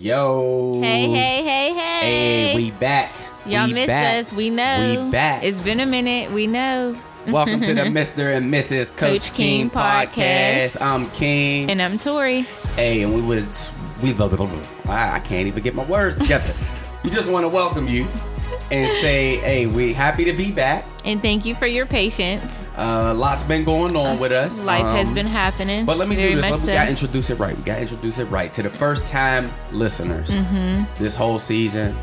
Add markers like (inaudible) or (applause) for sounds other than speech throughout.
Yo. Hey, hey, hey, hey. Hey, we back. Y'all we missed back. us. We know. We back. It's been a minute. We know. (laughs) Welcome to the (laughs) Mr. and Mrs. Coach, Coach King podcast. I'm King. And I'm Tori. hey, and we would we blah, blah, blah, blah. I, I can't even get my words together. we just want to welcome you and say, hey, we happy to be back. And thank you for your patience. Uh, lots been going on with us. Life has Um, been happening. But let me very do this. Let- We gotta introduce it right. We gotta introduce it right to the first time listeners. Mm-hmm. This whole season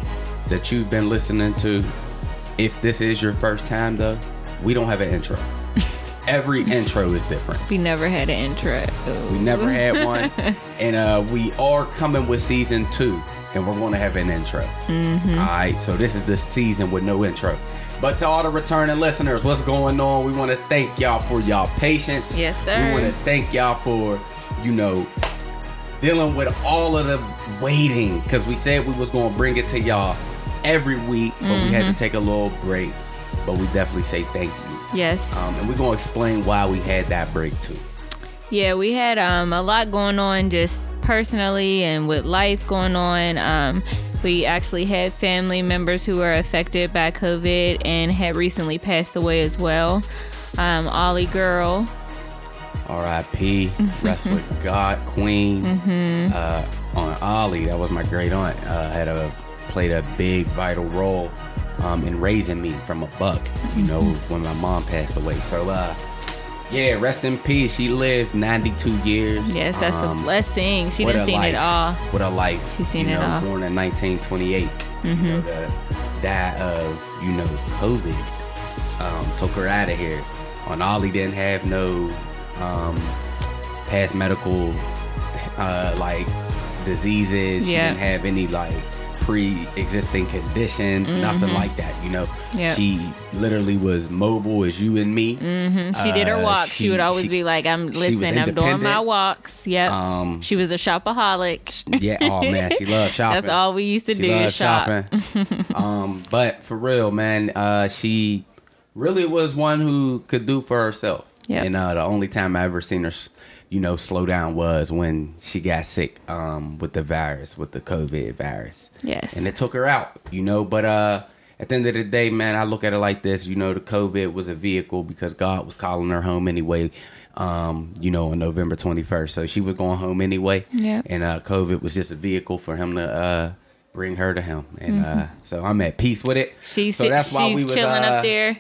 that you've been listening to. If this is your first time though, we don't have an intro. (laughs) Every intro is different. we never had an intro. We never had (laughs) one, and uh, we are coming with season two, and we're going to have an intro. Mm-hmm. All right, so this is the season with no intro. But to all the returning listeners, what's going on? We want to thank y'all for y'all patience. Yes, sir. We want to thank y'all for, you know, dealing with all of the waiting because we said we was going to bring it to y'all every week, but we had Mm-hmm. to take a little break. But we definitely say thank you. Yes. Um, and we're going to explain why we had that break too. Yeah, we had um, a lot going on just personally and with life going on. Um, we actually had family members who were affected by COVID and had recently passed away as well. Um, Ollie Girl, R.I.P. (laughs) Rest with God, Queen. Uh, on Ollie, that was my great aunt. Uh, had a played a big vital role um, in raising me from a buck. You know, when my mom passed away. So, uh, yeah, rest in peace. She lived 92 years. yes, that's Um, a blessing. She done seen life. it all. What a life. She's seen you it know, all. Born in 1928. You Mm-hmm. know, the, that of, you know, COVID um, took her out of here. On Ollie didn't have no um, past medical uh, like diseases. She didn't have any like pre-existing conditions, nothing like that. You know, Mm-hmm. She literally was mobile as you and me. Mhm. She did her Uh, walks. She, she- would always she- be like, "I'm she was listen. I'm doing my walks." Yep. Um, she was a shopaholic. yeah. Oh man, she loved (laughs) shopping. That's all we used to she do loved is shop. shopping. (laughs) um, but for real, man, uh, she really was one who could do for herself. Yep. And uh, the only time I ever seen her, you know, slow down was when she got sick um, with the virus, with the COVID virus, Yes. and it took her out. You know, but uh, at the end of the day, man, I look at it like this. You know, the COVID was a vehicle because God was calling her home anyway. Um, you know, on November twenty first, so she was going home anyway. Yep. And uh, COVID was just a vehicle for him to uh, bring her to him, and uh, so I'm at peace with it. she's so that's why she's we was, chilling uh, up there.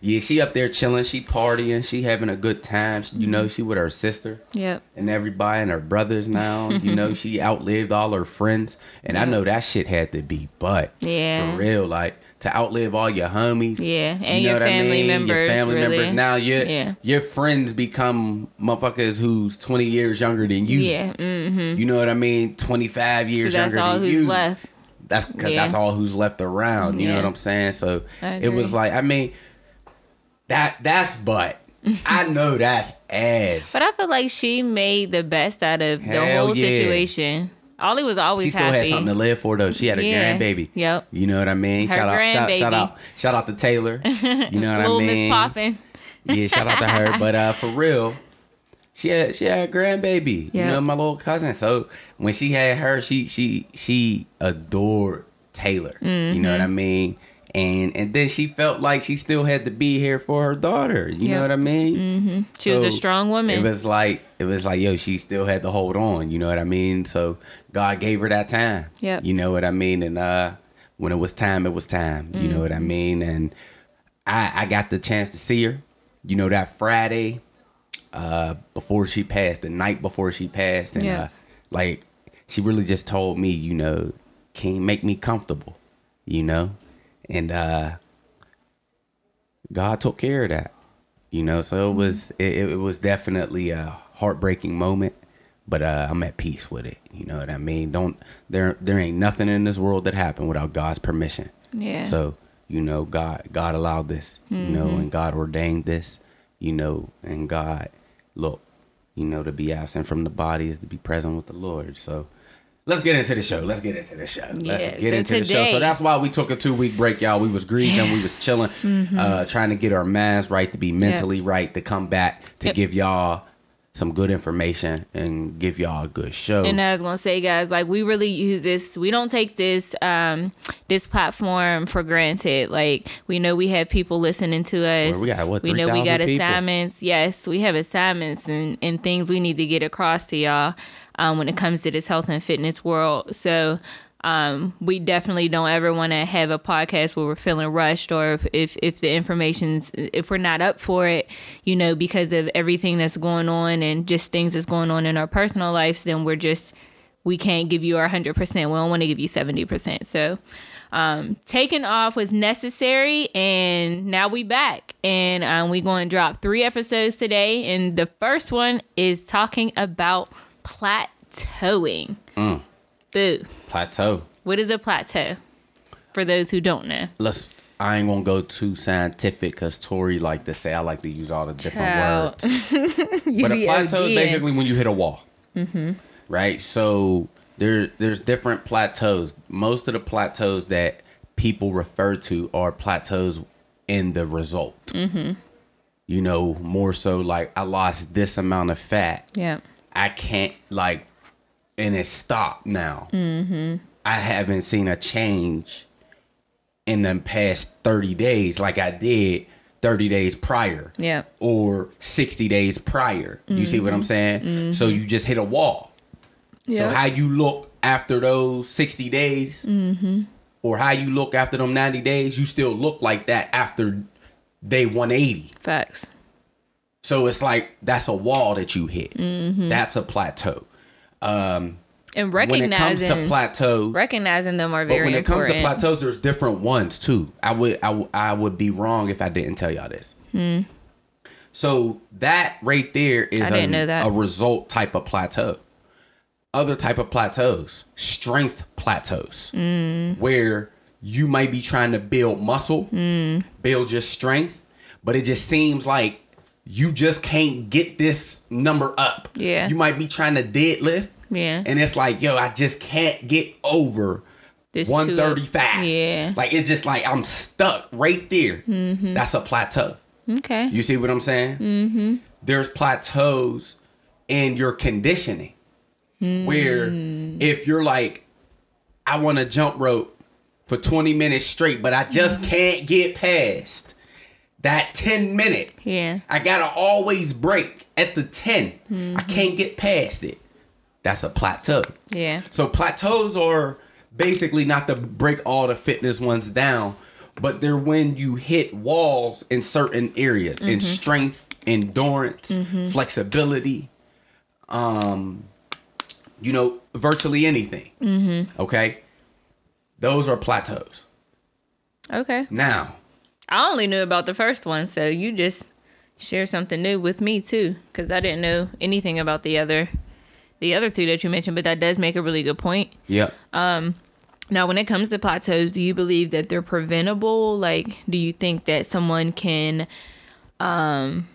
Yeah, she up there chilling, she partying, she having a good time. You know, she with her sister Yep. and everybody and her brothers now. you know, she (laughs) outlived all her friends, and I know that shit had to be but Yeah. for real, like to outlive all your homies. Yeah, and you know your what I family mean? members, Your family really. members now. Your Yeah. your friends become motherfuckers who's twenty years younger than you. Yeah. Mm-hmm. You know what I mean? Twenty five years younger all than who's you. left. That's because Yeah. that's all who's left around. You know what I'm saying? So it was like, I mean, that that's butt. (laughs) I know that's ass. But I feel like she made the best out of the whole yeah. situation. Ollie was always she still happy. had something to live for though. She had a Yeah. grandbaby. Yep. You know what I mean? Her shout out, shout, shout out, shout out to Taylor. (laughs) You know what I mean? Miss Poppin. Yeah, shout out to her. But uh, for real, she had she had a grandbaby. You know, my little cousin. So when she had her, she she she adored Taylor. You know what Mm-hmm. I mean? And and then she felt like she still had to be here for her daughter. You know what I mean? She was a strong woman. It was like it was like yo, she still had to hold on. You know what I mean? So God gave her that time. Yep. You know what I mean? And uh, when it was time, it was time. You know what Mm-hmm. I mean? And I I got the chance to see her. You know that Friday, uh, before she passed, the night before she passed, and Yeah. uh, like she really just told me, you know, can you make me comfortable? You know, and uh, God took care of that. You know, so it Mm-hmm. was it, it was definitely a heartbreaking moment, but uh, I'm at peace with it. You know what I mean? Don't there there ain't nothing in this world that happened without God's permission. yeah. So you know, God God allowed this. You know, Mm-hmm. and God ordained this. You know, and God look, you know, to be absent from the body is to be present with the Lord. So. Let's get into the show. Let's get into the show. Let's Yeah, get so into the show. So that's why we took a two week break, y'all. We was grieving, we was (laughs) chilling, uh, trying to get our minds right, to be mentally right, to come back to Yep. give y'all some good information and give y'all a good show. And I was gonna say, guys, like we really use this. We don't take this um this platform for granted. Like we know we have people listening to us. we got, what, we know we got people? assignments. Yes, we have assignments and and things we need to get across to y'all um, when it comes to this health and fitness world. So. Um, we definitely don't ever want to have a podcast where we're feeling rushed or if, if, if the information's if we're not up for it, you know, because of everything that's going on and just things that's going on in our personal lives, then we're just we can't give you our 100%. We don't want to give you 70%. So, um, taking off was necessary, and now we back. And um, we going to drop three episodes today. And the first one is talking about plateauing. Boo. Plateau. What is a plateau? For those who don't know. Let's. I ain't gonna go too scientific because Tori like to say I like to use all the different Child. words. (laughs) but a plateau is basically when you hit a wall. Mm-hmm. Right. So there, there's different plateaus. Most of the plateaus that people refer to are plateaus in the result. Mm-hmm. You know, more so like I lost this amount of fat. Yeah. I can't like, and it stopped now. Mm-hmm. I haven't seen a change in the past 30 days like I did 30 days prior. Yeah. Or 60 days prior. You see what I'm mm-hmm. saying? So mm-hmm. you just hit a wall. So how you look after those 60 days mm-hmm. or how you look after them 90 days, you still look like that after day 180. Facts. So it's like that's a wall that you hit. That's a plateau. Um, And when it comes recognizing to plateaus, recognizing them are but very when it comes to plateaus, there's different ones too. I would I, would- I would be wrong if I didn't tell y'all this. So that right there is a, didn't know that. a result type of plateau. Other type of plateaus, strength plateaus, Mm. where you might be trying to build muscle, Mm. build your strength, but it just seems like you just can't get this number up. Yeah. You might be trying to deadlift, Yeah. and it's like, yo, I just can't get over This too- 135. Yeah. Like it's just like I'm stuck right there. Mm-hmm. That's a plateau. Okay. You see what I'm saying? Mm-hmm. There's plateaus in your conditioning where Mm. if you're like, I want to jump rope for 20 minutes straight, but I just Mm-hmm. can't get past that 10 minute. Yeah. I gotta always break at the 10. I Mm-hmm. can't get past it. That's a plateau. Yeah. So plateaus are basically not to break all the fitness ones down, but they're when you hit walls in certain areas in strength, endurance, flexibility, um, you know, virtually anything. Okay, those are plateaus. Okay. Now, I only knew about the first one, so you just share something new with me too, because I didn't know anything about the other, the other two that you mentioned. But that does make a really good point. yep. Um now, when it comes to plateaus, do you believe that they're preventable? Like, do you think that someone can, um,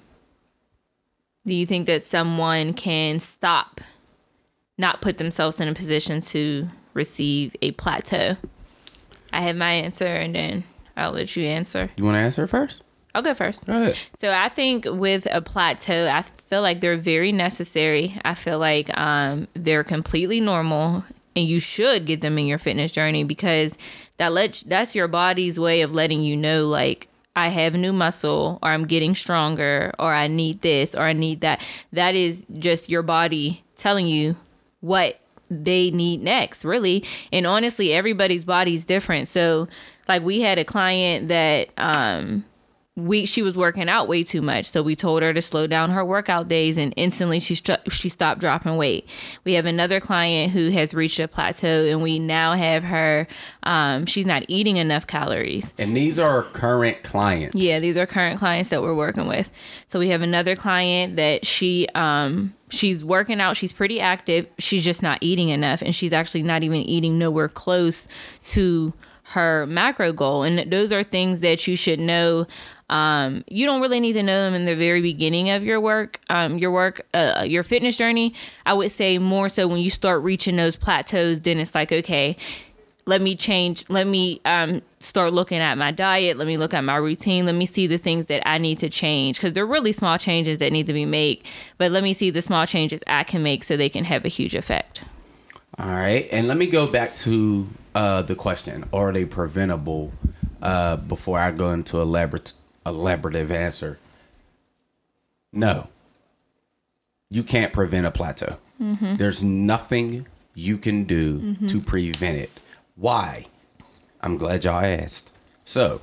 do you think that someone can stop, not put themselves in a position to receive a plateau? I have my answer, and then I'll let you answer. you want to answer first? I'll go first. Go ahead. So I think with a plateau, I feel like they're very necessary. I feel like um, they're completely normal, and you should get them in your fitness journey because that let that's your body's way of letting you know, like I have new muscle, or I'm getting stronger, or I need this, or I need that. That is just your body telling you what they need next, really. And honestly, everybody's body's different. So, like, we had a client that um, we she was working out way too much so we told her to slow down her workout days and instantly she she stopped dropping weight. We have another client who has reached a plateau and we now have her um, she's not eating enough calories. And these are current clients. yeah these are current clients that we're working with. So we have another client that she um she's working out she's pretty active she's just not eating enough and she's actually not even eating nowhere close to her macro goal. And those are things that you should know. Um, you don't really need to know them in the very beginning of your work um, your work uh, your fitness journey. I would say more so when you start reaching those plateaus then it's like okay let me change let me um start looking at my diet. Let me look at my routine. Let me see the things that i need to change because they're really small changes that need to be made. But let me see the small changes i can make so they can have a huge effect All right, and let me go back to uh, the question: Are they preventable? Uh, before I go into a elaborate, elaborative answer, no. You can't prevent a plateau. There's nothing you can do to prevent it. Why? I'm glad y'all asked. So,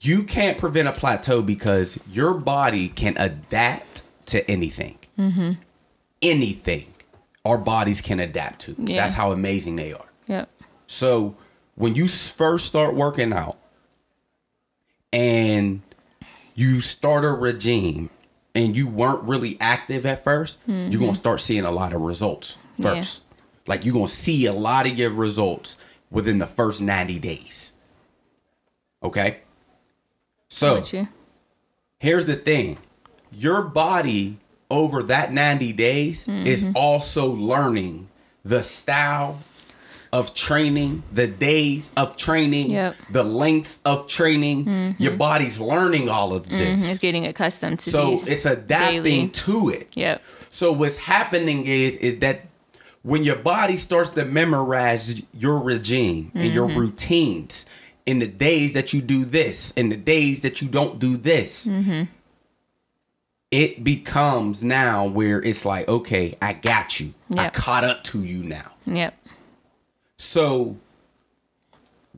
you can't prevent a plateau because your body can adapt to anything. Anything our bodies can adapt to. Yeah. That's how amazing they are. yep So when you first start working out and you start a regime and you weren't really active at 1st you you're gonna mm-hmm. start seeing a lot of results first. Yeah. Like you're gonna see a lot of your results within the first 90 days. Okay? So here's the thing your body over that 90 days is Mm-hmm. also learning the style of training the days of training Yep. the length of training. Mm-hmm. Your body's learning all of mm-hmm. this. It's getting accustomed to so it's adapting daily- to it. Yep. So what's happening is is that when your body starts to memorize your regime and your mm-hmm. routines in the days that you do this in the days that you don't do this it becomes now where it's like okay i got you. I caught up to you now. Yep. So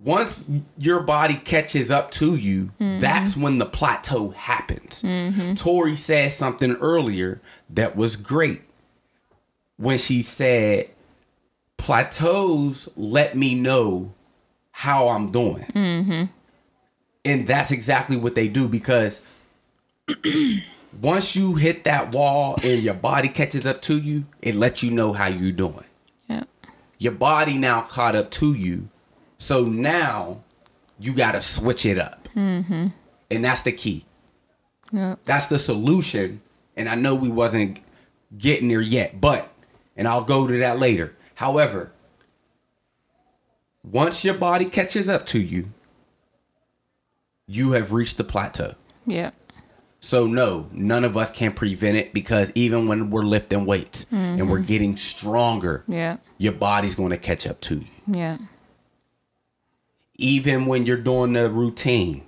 once your body catches up to you, mm-hmm. that's when the plateau happens. Mm-hmm. Tori said something earlier that was great when she said, Plateaus let me know how I'm doing. Mm-hmm. And that's exactly what they do because (clears throat) once you hit that wall and your body catches up to you, it lets you know how you're doing yep your body now caught up to you. So now you got to switch it up. Mm-hmm. And that's the key. yep That's the solution. And I know we wasn't getting there yet, but, and I'll go to that later. However, once your body catches up to you, you have reached the plateau. yep So no, none of us can prevent it because even when we're lifting weights and we're mm-hmm. getting stronger, yep your body's going to catch up to you. Yeah. even when you're doing the routine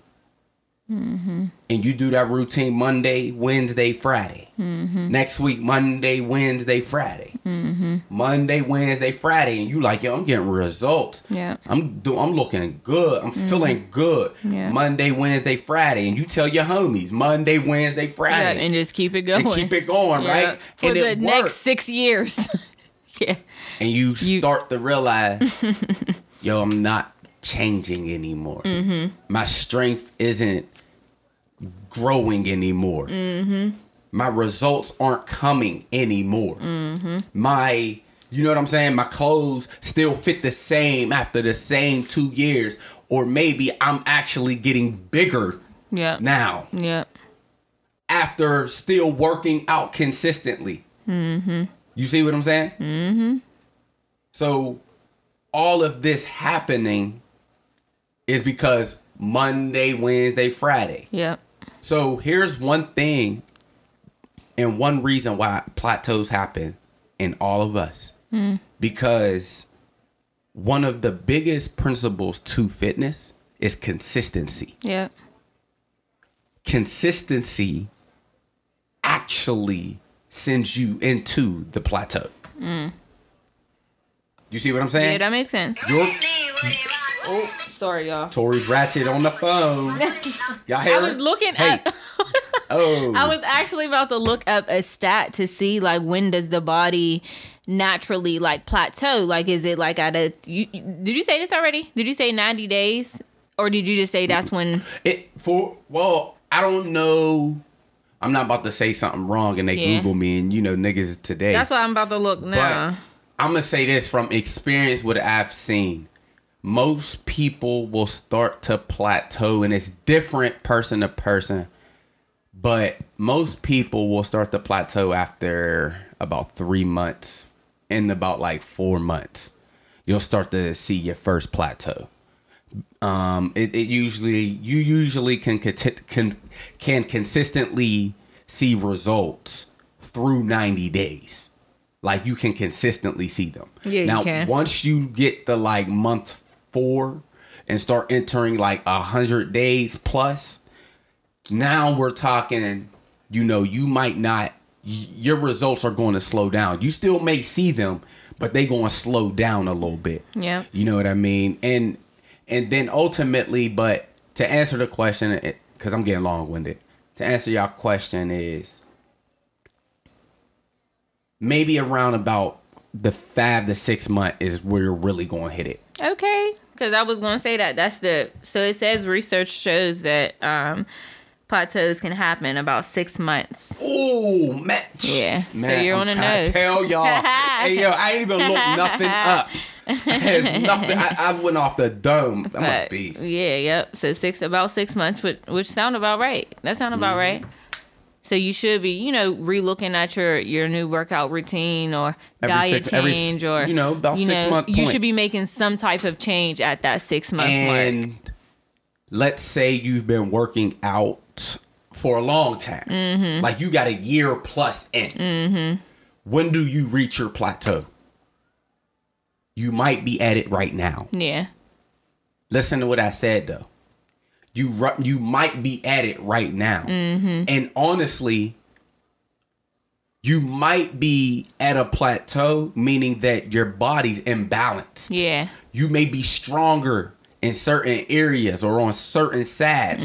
Mm-hmm. and you do that routine Monday, Wednesday, Friday. Mm-hmm. Next week, Monday, Wednesday, Friday. Mm-hmm. Monday, Wednesday, Friday, and you like, yo, I'm getting results. Yeah. I'm do I'm looking good. I'm feeling good. Yeah. Monday, Wednesday, Friday, and you tell your homies Monday, Wednesday, Yeah, Friday, and just keep it going. and keep it going, Yeah, right? For and the next six years. (laughs) yeah. and you, You- start to realize, (laughs) yo, I'm not changing anymore. Mm-hmm. My strength isn't growing anymore. Mm-hmm. My results aren't coming anymore. Mm-hmm. My, you know what I'm saying? My clothes still fit the same after the same two years, or maybe I'm actually getting bigger Yeah. now Yeah. after still working out consistently. Mm-hmm. You see what I'm saying? Mm-hmm. So all of this happening is because Monday, Wednesday, Friday. Yeah. So here's one thing and one reason why plateaus happen in all of us. Hmm. Because one of the biggest principles to fitness is consistency Yeah. consistency actually sends you into the plateau. Hmm. You see what I'm saying? Yeah, that makes sense. Your Oh, sorry, y'all. Tori's ratchet on the phone. Y'all hear I was it? looking Hey. at. (laughs) Oh, I was actually about to look up a stat to see like when does the body naturally like plateau? Like, is it like at a? You, did you say this already? Did you say ninety days, or did you just say that's when? it for well. I don't know. I'm not about to say something wrong and they Yeah. Google me and you know niggas today. That's why I'm about to look But now. I'm gonna say this from experience, what I've seen. Most people will start to plateau, and it's different person to person. But most people will start to plateau after about three months, in about like four months. you'll start to see your first plateau. Um, it, it usually you usually can, can can consistently see results through 90 days. Like you can consistently see them. Yeah, you now once you get the like month four and start entering like a hundred days plus, now we're talking. You know, you might not. Your results are going to slow down. You still may see them, but they going to slow down a little bit. Yeah. You know what I mean? And and then ultimately, but to answer the question, because I'm getting long winded. To answer your question is maybe around about the five to six month is where you're really going to hit it. Okay, because I was going to say that that's the so it says research shows that um, plateaus can happen about six months. Oh man, Yeah. So you're I'm on the trying nose. to Tell y'all, (laughs) hey yo, I ain't even looked nothing up. Has nothing. I, I went off the dome. I'm a But, beast. Yeah, yep. So six about six months, which which sound about right. That sound about Mm-hmm. right. So you should be, you know, relooking at your your new workout routine or Every diet six- every change or you know, about you six know, month You point. should be making some type of change at that six month mark. And let's say you've been working out for a long time, Mm-hmm. like you got a year plus in. When do you reach your plateau? You might be at it right now. Yeah. Listen to what I said though. You you might be at it right now, Mm-hmm. and honestly, you might be at a plateau, meaning that your body's imbalanced. Yeah. You may be stronger in certain areas or on certain sides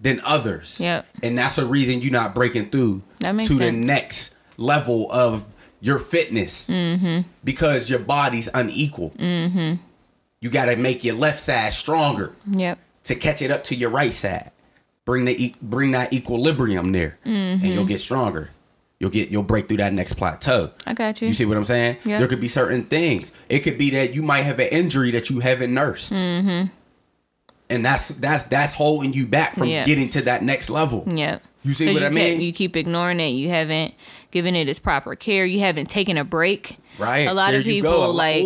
than others. Mm-hmm. Yep. and that's the reason you're not breaking through to the next level of your fitness Mm-hmm. because your body's unequal. You got to make your left side stronger Yep. To catch it up to your right side. Bring the bring that equilibrium there, Mm-hmm. and you'll get stronger. You'll get you'll break through that next plateau. I got you. You see what I'm saying? Yeah. There could be certain things. It could be that you might have an injury that you haven't nursed, mm-hmm. and that's that's that's holding you back from Yeah. getting to that next level. Yep. You see what I kept- mean? you keep ignoring it. You haven't given it its proper care. You haven't taken a break. Right. A lot There of people. Like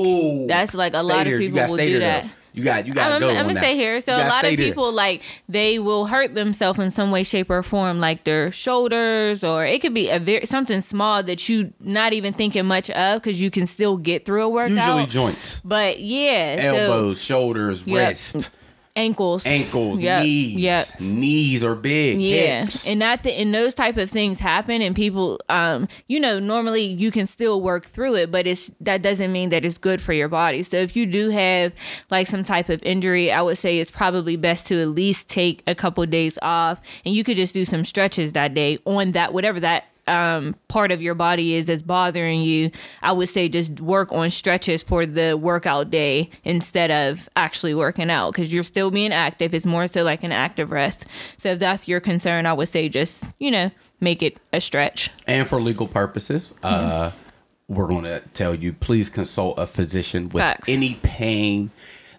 that's like a lot of You people will do that. You got you got to go. I'm gonna that. stay here. So a lot of stay there. people like they will hurt themselves in some way, shape, or form, like their shoulders, or it could be a very something small that you not even thinking much of because you can still get through a workout. usually joints, but yeah, so elbows, shoulders, Yep. wrist, ankles, ankles, Yep. knees. Yep. Knees are big. Yeah, Hips. and that th- and those type of things happen, and people, um, you know, normally you can still work through it, but it's that doesn't mean that it's good for your body. So if you do have like some type of injury, I would say it's probably best to at least take a couple days off, and you could just do some stretches that day on that whatever that um part of your body is that's bothering you i would say just work on stretches for the workout day instead of actually working out because you're still being active it's more so like an active rest so if that's your concern i would say just you know make it a stretch And for legal purposes, uh, we're going to tell you please consult a physician with Facts. any pain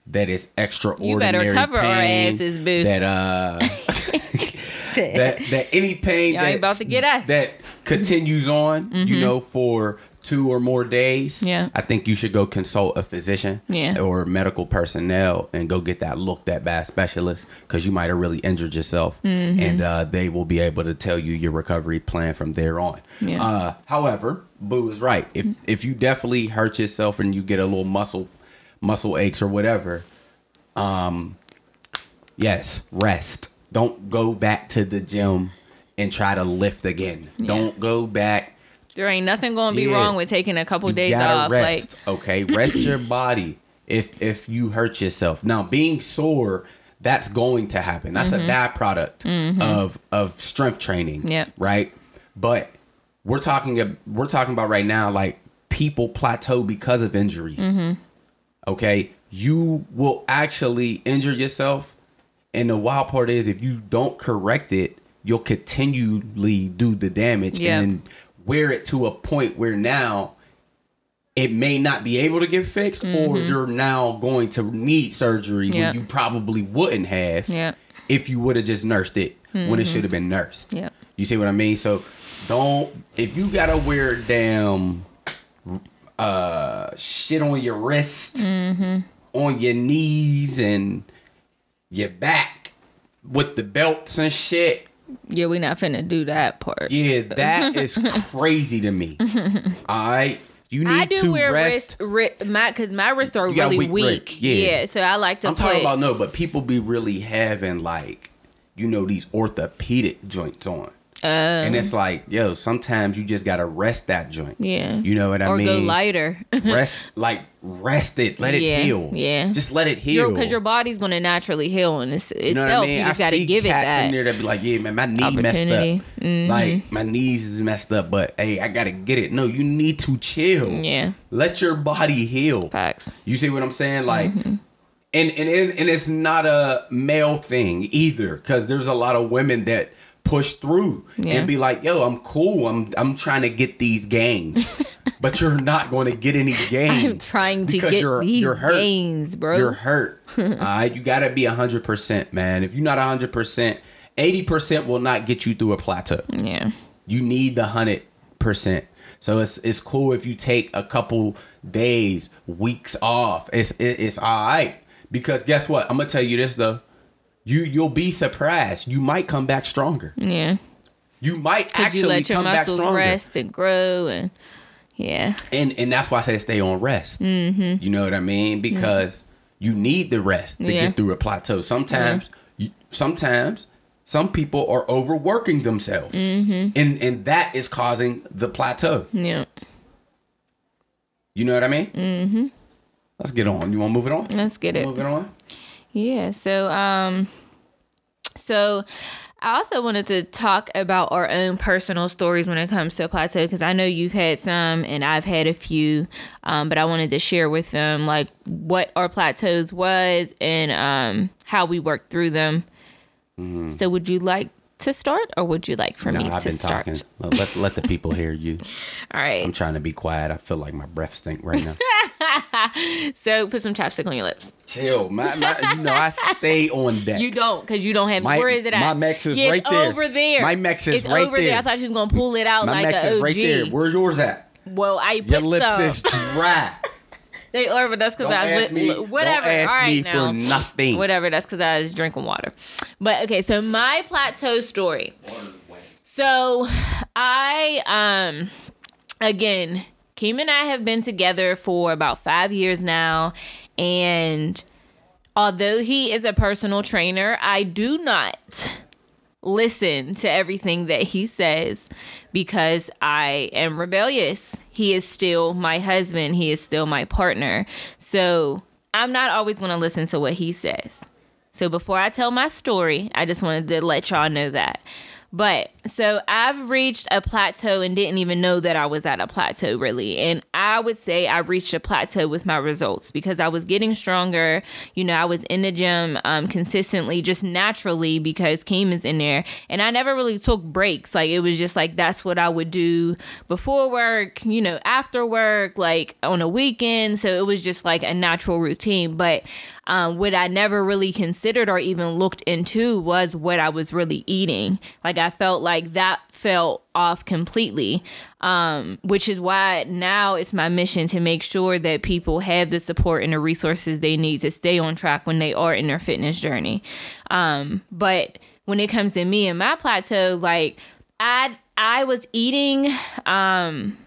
that is extraordinary. You better cover our asses, boo. That uh, (laughs) (laughs) that that any pain Y'all ain't that's- about to get us. that continues on, you know, for two or more days. Yeah. I think you should go consult a physician Yeah. or medical personnel and go get that looked at by a specialist because you might have really injured yourself, Mm-hmm. and uh, they will be able to tell you your recovery plan from there on. Yeah. Uh, however, Boo is right. If if you definitely hurt yourself and you get a little muscle muscle aches or whatever, um, yes, rest. Don't go back to the gym and try to lift again. Don't go back. there ain't nothing gonna be Yeah. wrong with taking a couple You days off rest. okay, rest your (clears throat) body. If if you hurt yourself now, being sore, that's going to happen. That's a byproduct of of strength training. Mm-hmm. Right. But we're talking. We're talking about right now, like people plateau because of injuries. Mm-hmm. Okay, you will actually injure yourself, and the wild part is if you don't correct it, you'll continually do the damage Yeah. and wear it to a point where now it may not be able to get fixed or you're now going to need surgery Mm-hmm. Yeah. when you probably wouldn't have Yeah. if you would have just nursed it when it should have been nursed. Yeah. You see what I mean? So don't if you gotta wear damn uh shit on your wrist, Mm-hmm. on your knees, and your back with the belts and shit. Yeah, we not finna do that part. Yeah, (laughs) that is crazy to me. (laughs) All right, you need I do to wear rest. wrist, ri- my because my wrists are really weak weak. wrist, yeah. so I like to. I'm put, talking about no, but people be really having like, you know, these orthopedic joints on. And it's like, yo, sometimes you just gotta rest that joint. Um, Yeah. You know what I or mean? go lighter. (laughs) rest like rest it. Let it Yeah, heal. yeah. Just let it heal. because your body's gonna naturally heal and its, You know what I mean? You just I gotta see give it that. in there that be like, yeah, man, my knee messed up. Mhm. Like my knees is messed up, but hey, I gotta get it. No, you need to chill. Yeah, Let your body heal. facts. You see what I'm saying? Like, Mm-hmm. and, and and and it's not a male thing either, because there's a lot of women that push through Yeah. and be like, "Yo, I'm cool. I'm I'm trying to get these gains," (laughs) but you're not going to get any gains. I'm trying to get you're, these you're hurt. gains, bro. You're hurt. (laughs) All right, you gotta be hundred percent, man. If you're not hundred percent, eighty percent will not get you through a plateau. yeah, You need the hundred percent. So it's it's cool if you take a couple days, weeks off. It's it, it's all right because guess what? I'm gonna tell you this though. You you'll be surprised. You might come back stronger. yeah. You might actually you let your come back muscles stronger. rest and grow, and yeah, and and that's why I say stay on rest. Mm-hmm. You know what I mean? Because you need the rest to Yeah. get through a plateau. Sometimes, you, sometimes some people are overworking themselves, Mm-hmm. and and that is causing the plateau. yeah. You know what I mean? Mm-hmm. Let's get on. You want to move it on? Let's get it. Move it on. Yeah. So, um, so I also wanted to talk about our own personal stories when it comes to plateau because I know you've had some and I've had a few, um, but I wanted to share with them like what our plateaus was and um, how we worked through them. So, would you like to start, or would you like for Mm-hmm. No, me I've to been start? talking. Let let the people hear you. (laughs) All right. I'm trying to be quiet. I feel like my breath stink right now. (laughs) (laughs) So, put some chapstick on your lips. Chill, my, my, you know I stay on deck. You don't, because you don't have. My- where is it at? my Mex is Yeah, right it's there. over there. My Mex is it's right over there. there. I thought she was gonna pull it out my like Mex a is OG. right there. Where's yours at? well, I put it. Your lips some. is dry. (laughs) They are, but that's because I was whatever. Don't ask All right me now. for nothing. Whatever. That's because I was drinking water. But okay, so my plateau story. So (sighs) I um again, Keem and I have been together for about five years now, and although he is a personal trainer, I do not listen to everything that he says because I am rebellious. He is still my husband, he is still my partner. So I'm not always going to listen to what he says. So before I tell my story, I just wanted to let y'all know that. But so I've reached a plateau and didn't even know that I was at a plateau really. And I would say I reached a plateau with my results because I was getting stronger. You know, I was in the gym um, consistently, just naturally because Keem is in there. And I never really took breaks. Like it was just like that's what I would do before work, you know, after work, like on a weekend. So it was just like a natural routine. But um, what I never really considered or even looked into was what I was really eating. Like I felt like that fell off completely, um, which is why now it's my mission to make sure that people have the support and the resources they need to stay on track when they are in their fitness journey. Um, but when it comes to me and my plateau, like I I was eating um,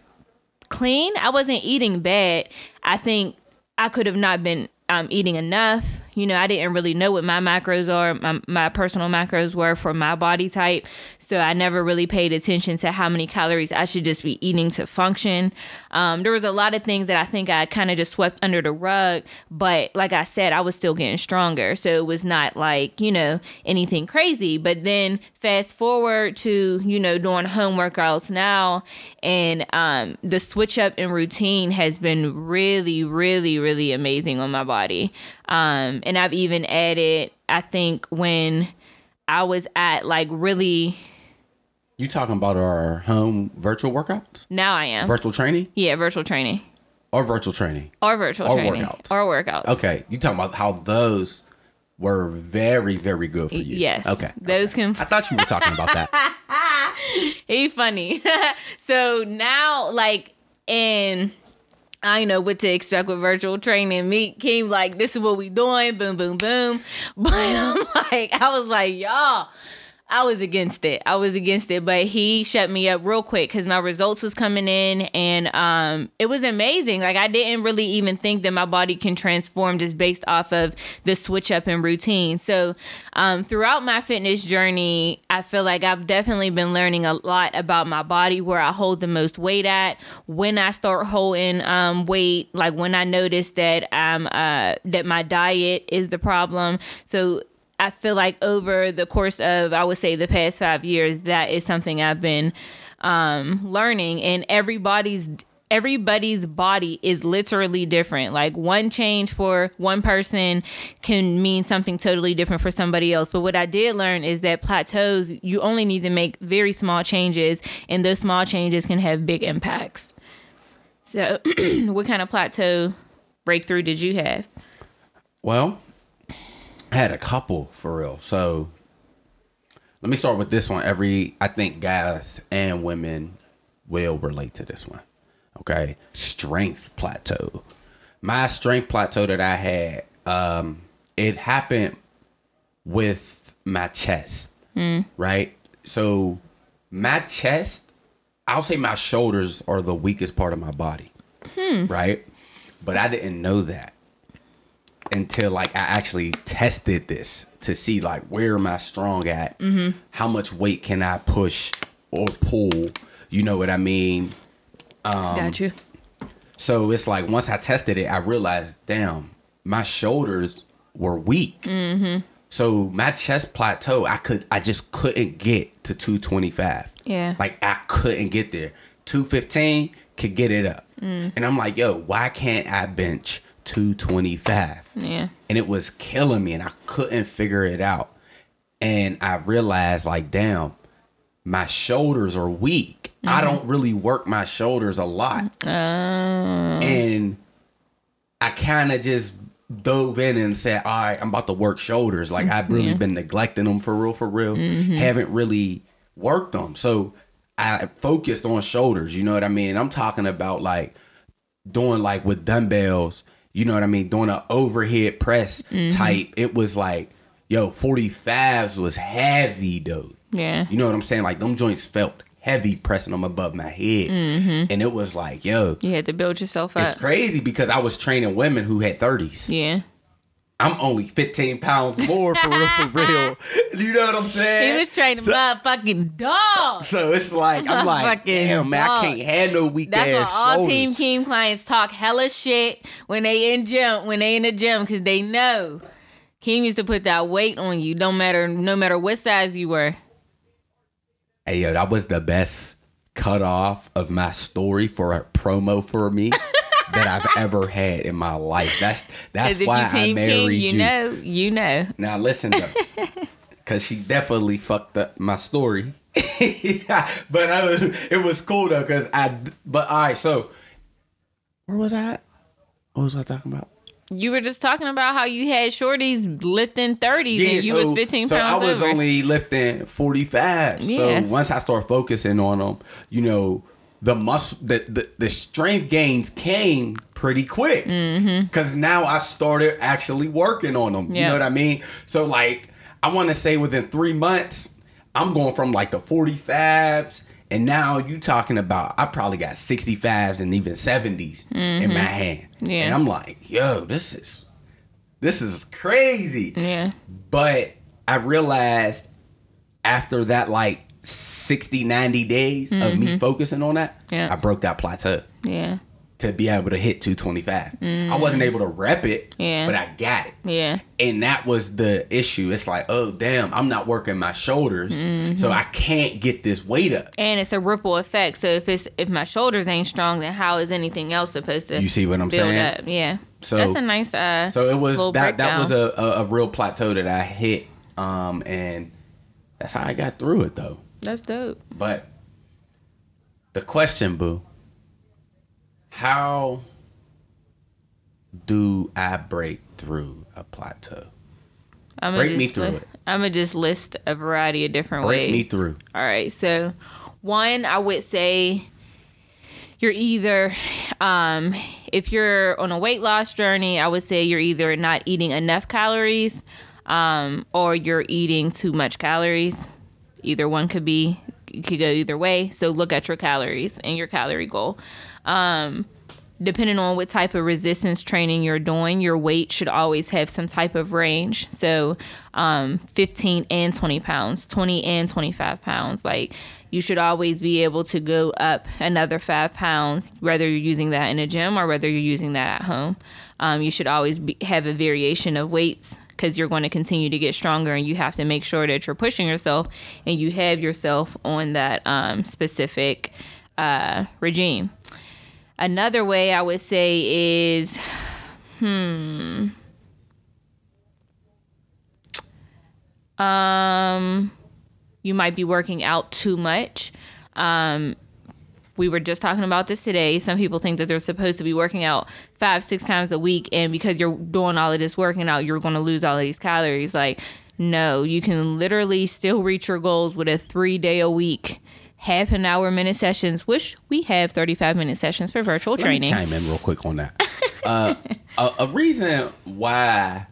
clean. I wasn't eating bad. I think I could have not been um, eating enough. You know, I didn't really know what my macros are, my, my personal macros were for my body type. So I never really paid attention to how many calories I should just be eating to function. Um, there was a lot of things that I think I kind of just swept under the rug. But like I said, I was still getting stronger. So it was not like, you know, anything crazy. But then fast forward to, you know, doing home workouts now and um, the switch up in routine has been really, really, really amazing on my body. Um, and I've even added, I think when I was at like really, You talking about our home virtual workouts, now I am. virtual training, yeah, virtual training or virtual training? or virtual Or training workouts. or workouts. Okay, you talking about how those were very, very good for you? Yes. Okay. Those can I thought you were talking about that. (laughs) he funny. (laughs) so now, like in I know what to expect with virtual training. Me came like, this is what we doing, boom, boom, boom. (laughs) But I'm like, I was like, y'all, I was against it. I was against it, but he shut me up real quick because my results was coming in, and um, it was amazing. Like I didn't really even think that my body can transform just based off of the switch up in routine. So um, throughout my fitness journey, I feel like I've definitely been learning a lot about my body, where I hold the most weight at, when I start holding um, weight, like when I notice that um uh, that my diet is the problem. So I feel like over the course of I would say the past five years, that is something I've been um, learning, and everybody's everybody's body is literally different. Like one change for one person can mean something totally different for somebody else. But what I did learn is that plateaus, you only need to make very small changes, and those small changes can have big impacts. So, (clears throat) what kind of plateau breakthrough did you have? Well, I had a couple for real. So let me start with this one. Every I think guys and women will relate to this one. Okay. Strength plateau. My strength plateau that I had, um, it happened with my chest. Right? So my chest, I'll say my shoulders are the weakest part of my body. Right? But I didn't know that until like I actually tested this to see like where am I strong at? How much weight can I push or pull? You know what I mean? Got you. So it's like once I tested it, I realized, damn, my shoulders were weak. Mm-hmm. So my chest plateau, I could, I just couldn't get to 225. Yeah. Like I couldn't get there. 215 could get it up. Mm. And I'm like, yo, why can't I bench 225? Yeah. and it was killing me and I couldn't figure it out. And I realized like damn, my shoulders are weak. I mm-hmm. don't really work my shoulders a lot. Oh. And I kind of just dove in and said, "All right, I'm about to work shoulders. Like I've really mm-hmm. been neglecting them for real for real. Mm-hmm. Haven't really worked them. So I focused on shoulders, you know what I mean? I'm talking about like doing like with dumbbells, you know what I mean, doing an overhead press mm-hmm. type. It was like, yo, 45s was heavy though. Yeah. You know what I'm saying? Like them joints felt heavy pressing them above my head. Mm-hmm. And it was like, yo, You had to build yourself up. it's crazy because I was training women who had 30s. Yeah. I'm only 15 pounds more for real, for real. (laughs) You know what I'm saying? He was training So- motherfucking dogs. So it's like I'm (laughs) like, damn man, I can't have no weak That's why ass all Team. Keem clients talk hella shit when they in gym, when they in the gym, because they know Keem used to put that weight on you, no matter no matter what size you were. Hey yo, that was the best cutoff of my story for a promo for me (laughs) that I've ever had in my life. That's that's why I married Keem, you, you. know, you know. Now listen though, (laughs) because she definitely fucked up my story. (laughs) but I was, it was cool though, because I. But all right, so where was I? At? What was I talking about? You were just talking about how you had shorties lifting 30s and you was 15 so pounds I was over. only lifting 45. Yeah. So once I start focusing on them, you know, the muscle, the, the, the strength gains came pretty quick. Because now I started actually working on them. You Mm-hmm. Know what I mean? So, like, I want to say within three months, I'm going from like the 45s. And now you talking about I probably got 65s and even 70s in my hand. Mm-hmm. Yeah. And I'm like, yo, this is this is crazy. yeah. But I realized after that like 60, 90 days of me focusing on that, Mm-hmm. Yeah. I broke that plateau Yeah. to be able to hit 225. I wasn't able to rep it, Mm-hmm. Yeah. but I got it. Yeah. And that was the issue. It's like, oh damn, I'm not working my shoulders, Mm-hmm. so I can't get this weight up. And it's a ripple effect. So if it's if my shoulders ain't strong, then how is anything else supposed to You see what I'm saying? up? Yeah. So- that's a nice uh So it was that that was a, a, a real plateau that I hit, um, and that's how I got through it though. That's dope. But the question, boo, how do I break through a plateau? I'm Break me through it. I'm gonna just list a variety of different Break ways. Break me through. All right. So, one, I would say you're either um, if you're on a weight loss journey, I would say you're either not eating enough calories um, or you're eating too much calories. Either one could be could go either way. So look at your calories and your calorie goal. Um, depending on what type of resistance training you're doing, your weight should always have some type of range. So, um, 15 and 20 pounds, 20 and 25 pounds. Like, you should always be able to go up another five pounds, whether you're using that in a gym or whether you're using that at home. Um, you should always be, have a variation of weights because you're going to continue to get stronger and you have to make sure that you're pushing yourself and you have yourself on that um, specific uh, regime. Another way I would say is, hmm, um, you might be working out too much. Um, we were just talking about this today. Some people think that they're supposed to be working out five, six times a week, and because you're doing all of this working out, you're going to lose all of these calories. Like, no, you can literally still reach your goals with a three day a week half an hour minute sessions, which we have 35 minute sessions for virtual Let training. Me chime in real quick on that. (laughs) uh, a, a reason why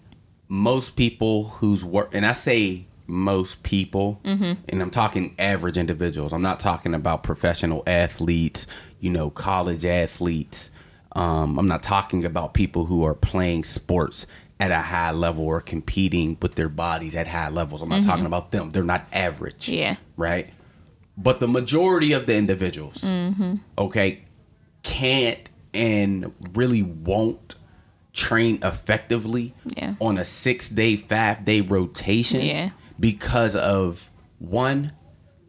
most people who's work, and I say most people, Mm-hmm. and I'm talking average individuals. I'm not talking about professional athletes, you know, college athletes. Um, I'm not talking about people who are playing sports at a high level or competing with their bodies at high levels. I'm not talking about them. They're not average. Mm-hmm. Yeah. Right. But the majority of the individuals, Mm-hmm. okay, can't and really won't train effectively Yeah. on a six day, five day rotation Yeah. Because of one,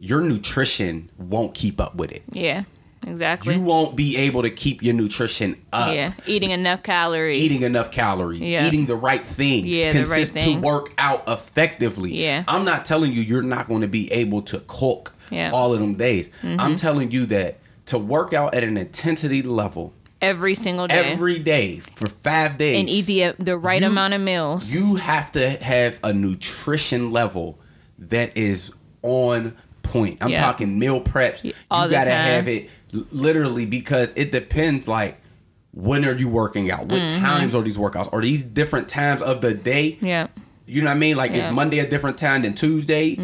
your nutrition won't keep up with it. Yeah, exactly. You won't be able to keep your nutrition up. yeah, eating enough calories. Eating enough calories, Yeah. eating the right things, Yeah, the right consist things. to work out effectively. Yeah. I'm not telling you you're not going to be able to cook Yeah. Mm-hmm. all of them days. I'm telling you that to work out at an intensity level every single day. every day for five days and eat the the right You- amount of meals. you have to have a nutrition level that is on point. I'm Yeah. talking meal preps. Yeah, all you gotta time. have it literally because it depends like when are you working out? What Mm-hmm. times are these workouts? Are these different times of the day? yeah. You know what I mean? Like Yeah. Mm-hmm. is Monday a different time than Tuesday?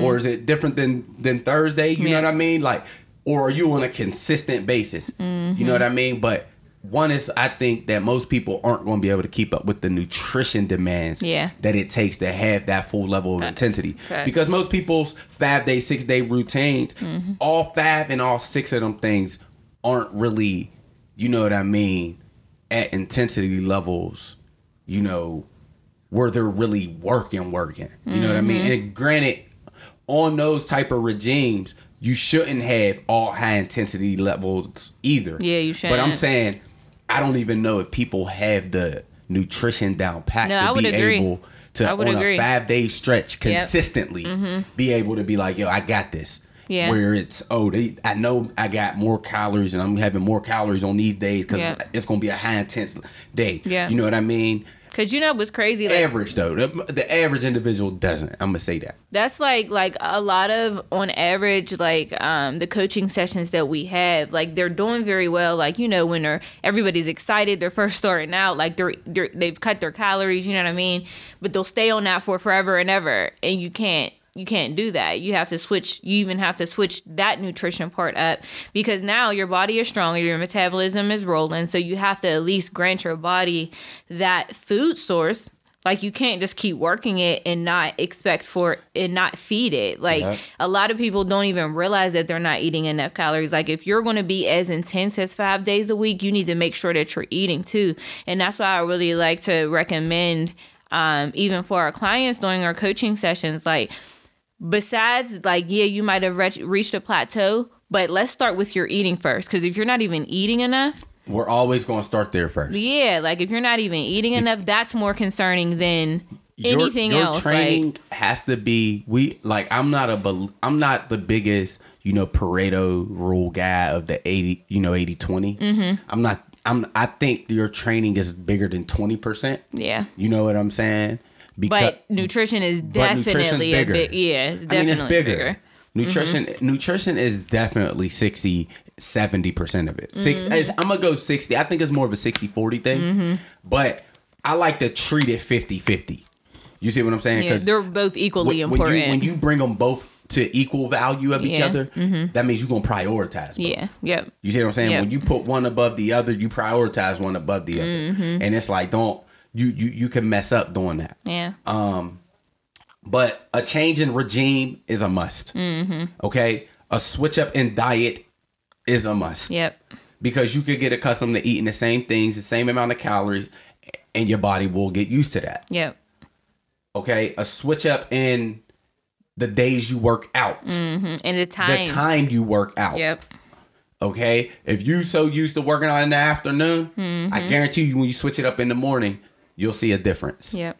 Or is it different than than Thursday? You know what I mean? Like or are you on a consistent basis? You Mm-hmm. know what I mean? But one is I think that most people aren't going to be able to keep up with the nutrition demands Yeah. that it takes to have that full level of intensity. Because most people's five day, six day routines, Mm-hmm. all five and all six of them things aren't really, you know what I mean, at intensity levels, you know, where they're really working, working. You know what I mean? Mm-hmm. And granted, on those type of regimes, you shouldn't have all high intensity levels either. Yeah, you should. But I'm saying, I don't even know if people have the nutrition down pat No, to I would be agree. able to I would on agree. a five day stretch Yep. Mm-hmm. consistently be able to be like, yo, I got this. Yeah. Where it's oh they I know I got more calories and I'm having more calories on these days because Yeah. it's gonna be a high intense day. Yeah. You know what I mean? Cause you know what's crazy? Like average though, the, the average individual doesn't. I'm gonna say that. that's like like a lot of on average like um the coaching sessions that we have like they're doing very well like you know when they're everybody's excited they're first starting out like they're, they're they've cut their calories you know what i mean but they'll stay on that for forever and ever and you can't you can't do that you have to switch you even have to switch that nutrition part up because now your body is stronger your metabolism is rolling so you have to at least grant your body that food source like you can't just keep working it and not expect for and not feed it. Like Yeah. a lot of people don't even realize that they're not eating enough calories. Like if you're going to be as intense as 5 days a week, you need to make sure that you're eating too. And that's why I really like to recommend um even for our clients during our coaching sessions like besides like yeah, you might have reach, reached a plateau, but let's start with your eating first cuz if you're not even eating enough, We're always gonna start there first. yeah, like if you're not even eating enough, that's more concerning than Your- anything your else. training like has to be we like I'm not a I'm not the biggest you know Pareto rule guy of the 80 you know 80 20. Mm-hmm. I'm not I'm I think your training is bigger than 20%. yeah. You know what I'm saying? Because But nutrition is definitely a big yeah, it's I mean it's bigger. bigger. Nutrition nutrition is definitely 60 seventy percent of it. 6 Mm-hmm. I'm gonna go sixty. I think it's more of a 60-40 thing, Mm-hmm. but I like to treat it 50-50. You see what I'm saying? Yeah, they're both equally when, important. When you, when you bring them both to equal value of each Yeah. Mm-hmm. other, that means you're gonna prioritize. both. yeah, yep. You see what I'm saying? Yep. When you put one above the other, you prioritize one above the other, Mm-hmm. and it's like don't you you you can mess up doing that. Yeah. Um, but a change in regime is a must. Mm-hmm. Okay, a switch up in diet is a must Yep. because you could get accustomed to eating the same things, the same amount of calories, and your body will get used to that. Yep. Okay, a switch up in the days you work out, And the time the time. time you work out. Yep. Okay, if you so used to working out in the afternoon, Mm-hmm. I guarantee you when you switch it up in the morning, you'll see a difference. Yep.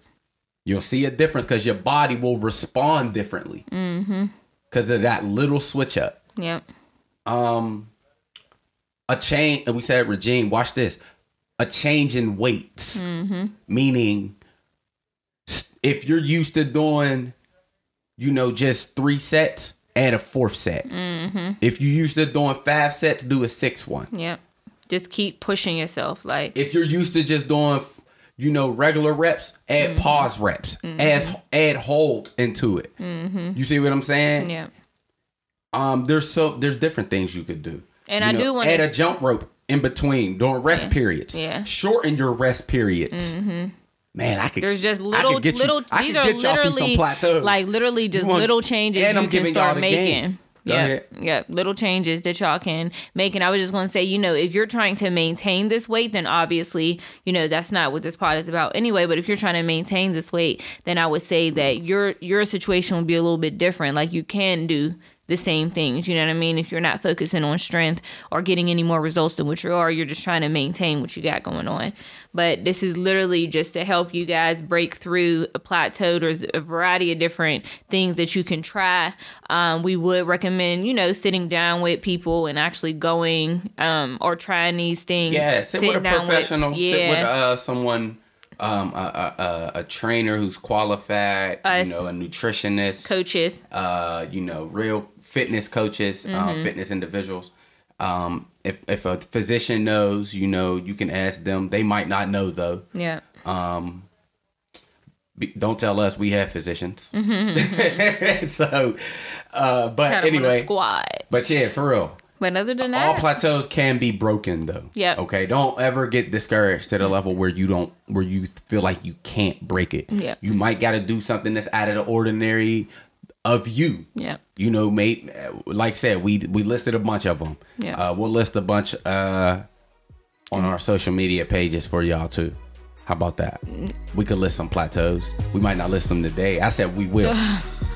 You'll see a difference because your body will respond differently Mm-hmm. because of that little switch up. Yep. Um, a change. We said regime. Watch this. A change in weights, Mm-hmm. meaning if you're used to doing, you know, just three sets, add a fourth set. Mm-hmm. If you used to doing five sets, do a sixth one. Yep. Just keep pushing yourself. Like if you're used to just doing you know regular reps add Mm-hmm. pause reps add add holds into it you see what i'm saying Mm-hmm. yeah. um there's so there's different things you could do And You I know, do wanna- add a jump rope in between during rest periods Yeah. Mm-hmm. shorten your rest periods man i could There's just little you- little I these are get y'all through some literally like literally just want- little changes you can start making. game. Go Yeah, ahead. yeah, little changes that y'all can make. And I was just going to say, you know, if you're trying to maintain this weight, then obviously, you know, that's not what this pod is about anyway. But if you're trying to maintain this weight, then I would say that your your situation will be a little bit different. Like you can do the same things. You know what I mean? If you're not focusing on strength or getting any more results than what you are, you're just trying to maintain what you got going on. But this is literally just to help you guys break through a plateau. There's a variety of different things that you can try. Um, we would recommend, you know, sitting down with people and actually going um, or trying these things. yeah sit with a professional yeah. sit with uh someone um a, a, a, a trainer who's qualified Us. you know a nutritionist coaches. uh, you know, real fitness coaches, Mm-hmm. uh, fitness individuals. Um, if if a physician knows, you know, you can ask them. They might not know though. Yeah. Um, be- don't tell us we have physicians. Mm-hmm. (laughs) so, uh, but Got 'em on a anyway, squad. but yeah, for real. But other than that, All plateaus can be broken though. Yeah. Okay. Don't ever get discouraged to the level where you don't where you feel like you can't break it. Yep. You might gotta do something that's out of the ordinary of you. yeah. You know, mate. Like I said, we we listed a bunch of them. Yeah. Uh, we'll list a bunch uh, on our social media pages for y'all too. How about that? We could list some plateaus. We might not list them today. I said we will. (laughs)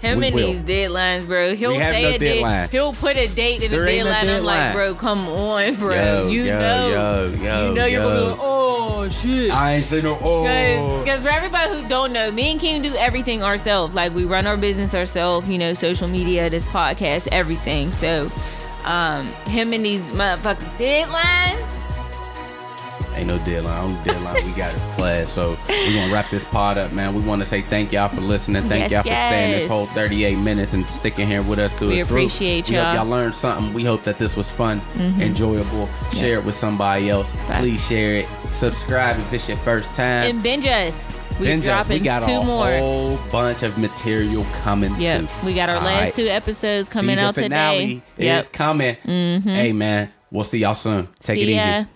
Him We and will. these deadlines, bro. He'll We say no a date. deadline. He'll put a date in There ain't a deadline. I'm like, bro, come on, bro. Yo, you yo, know, yo, yo, you know you're gonna be like, oh shit. I ain't say no. Oh, Because for everybody who don't know, me and King do everything ourselves. Like we run our business ourselves, you know, social media, this podcast, everything. So, um, him and these motherfucking deadlines. Ain't no deadline. Only deadline we got is class. So we're gonna wrap this pod up, man. We want to say thank y'all for listening. Thank Yes, y'all for staying this whole 38 minutes and sticking here with us through We it through. appreciate We y'all. Mm-hmm. y'all learned something. We hope that this was fun, enjoyable. Share it with somebody else. Facts. Please share it. Subscribe if it's your first time. And binge us. We're Binge dropping we got two a more. whole bunch of material coming. Too. We got our All last right. two episodes coming Season out finale today. Yep. is coming. Hey man, we'll see y'all soon. Take See it ya. easy.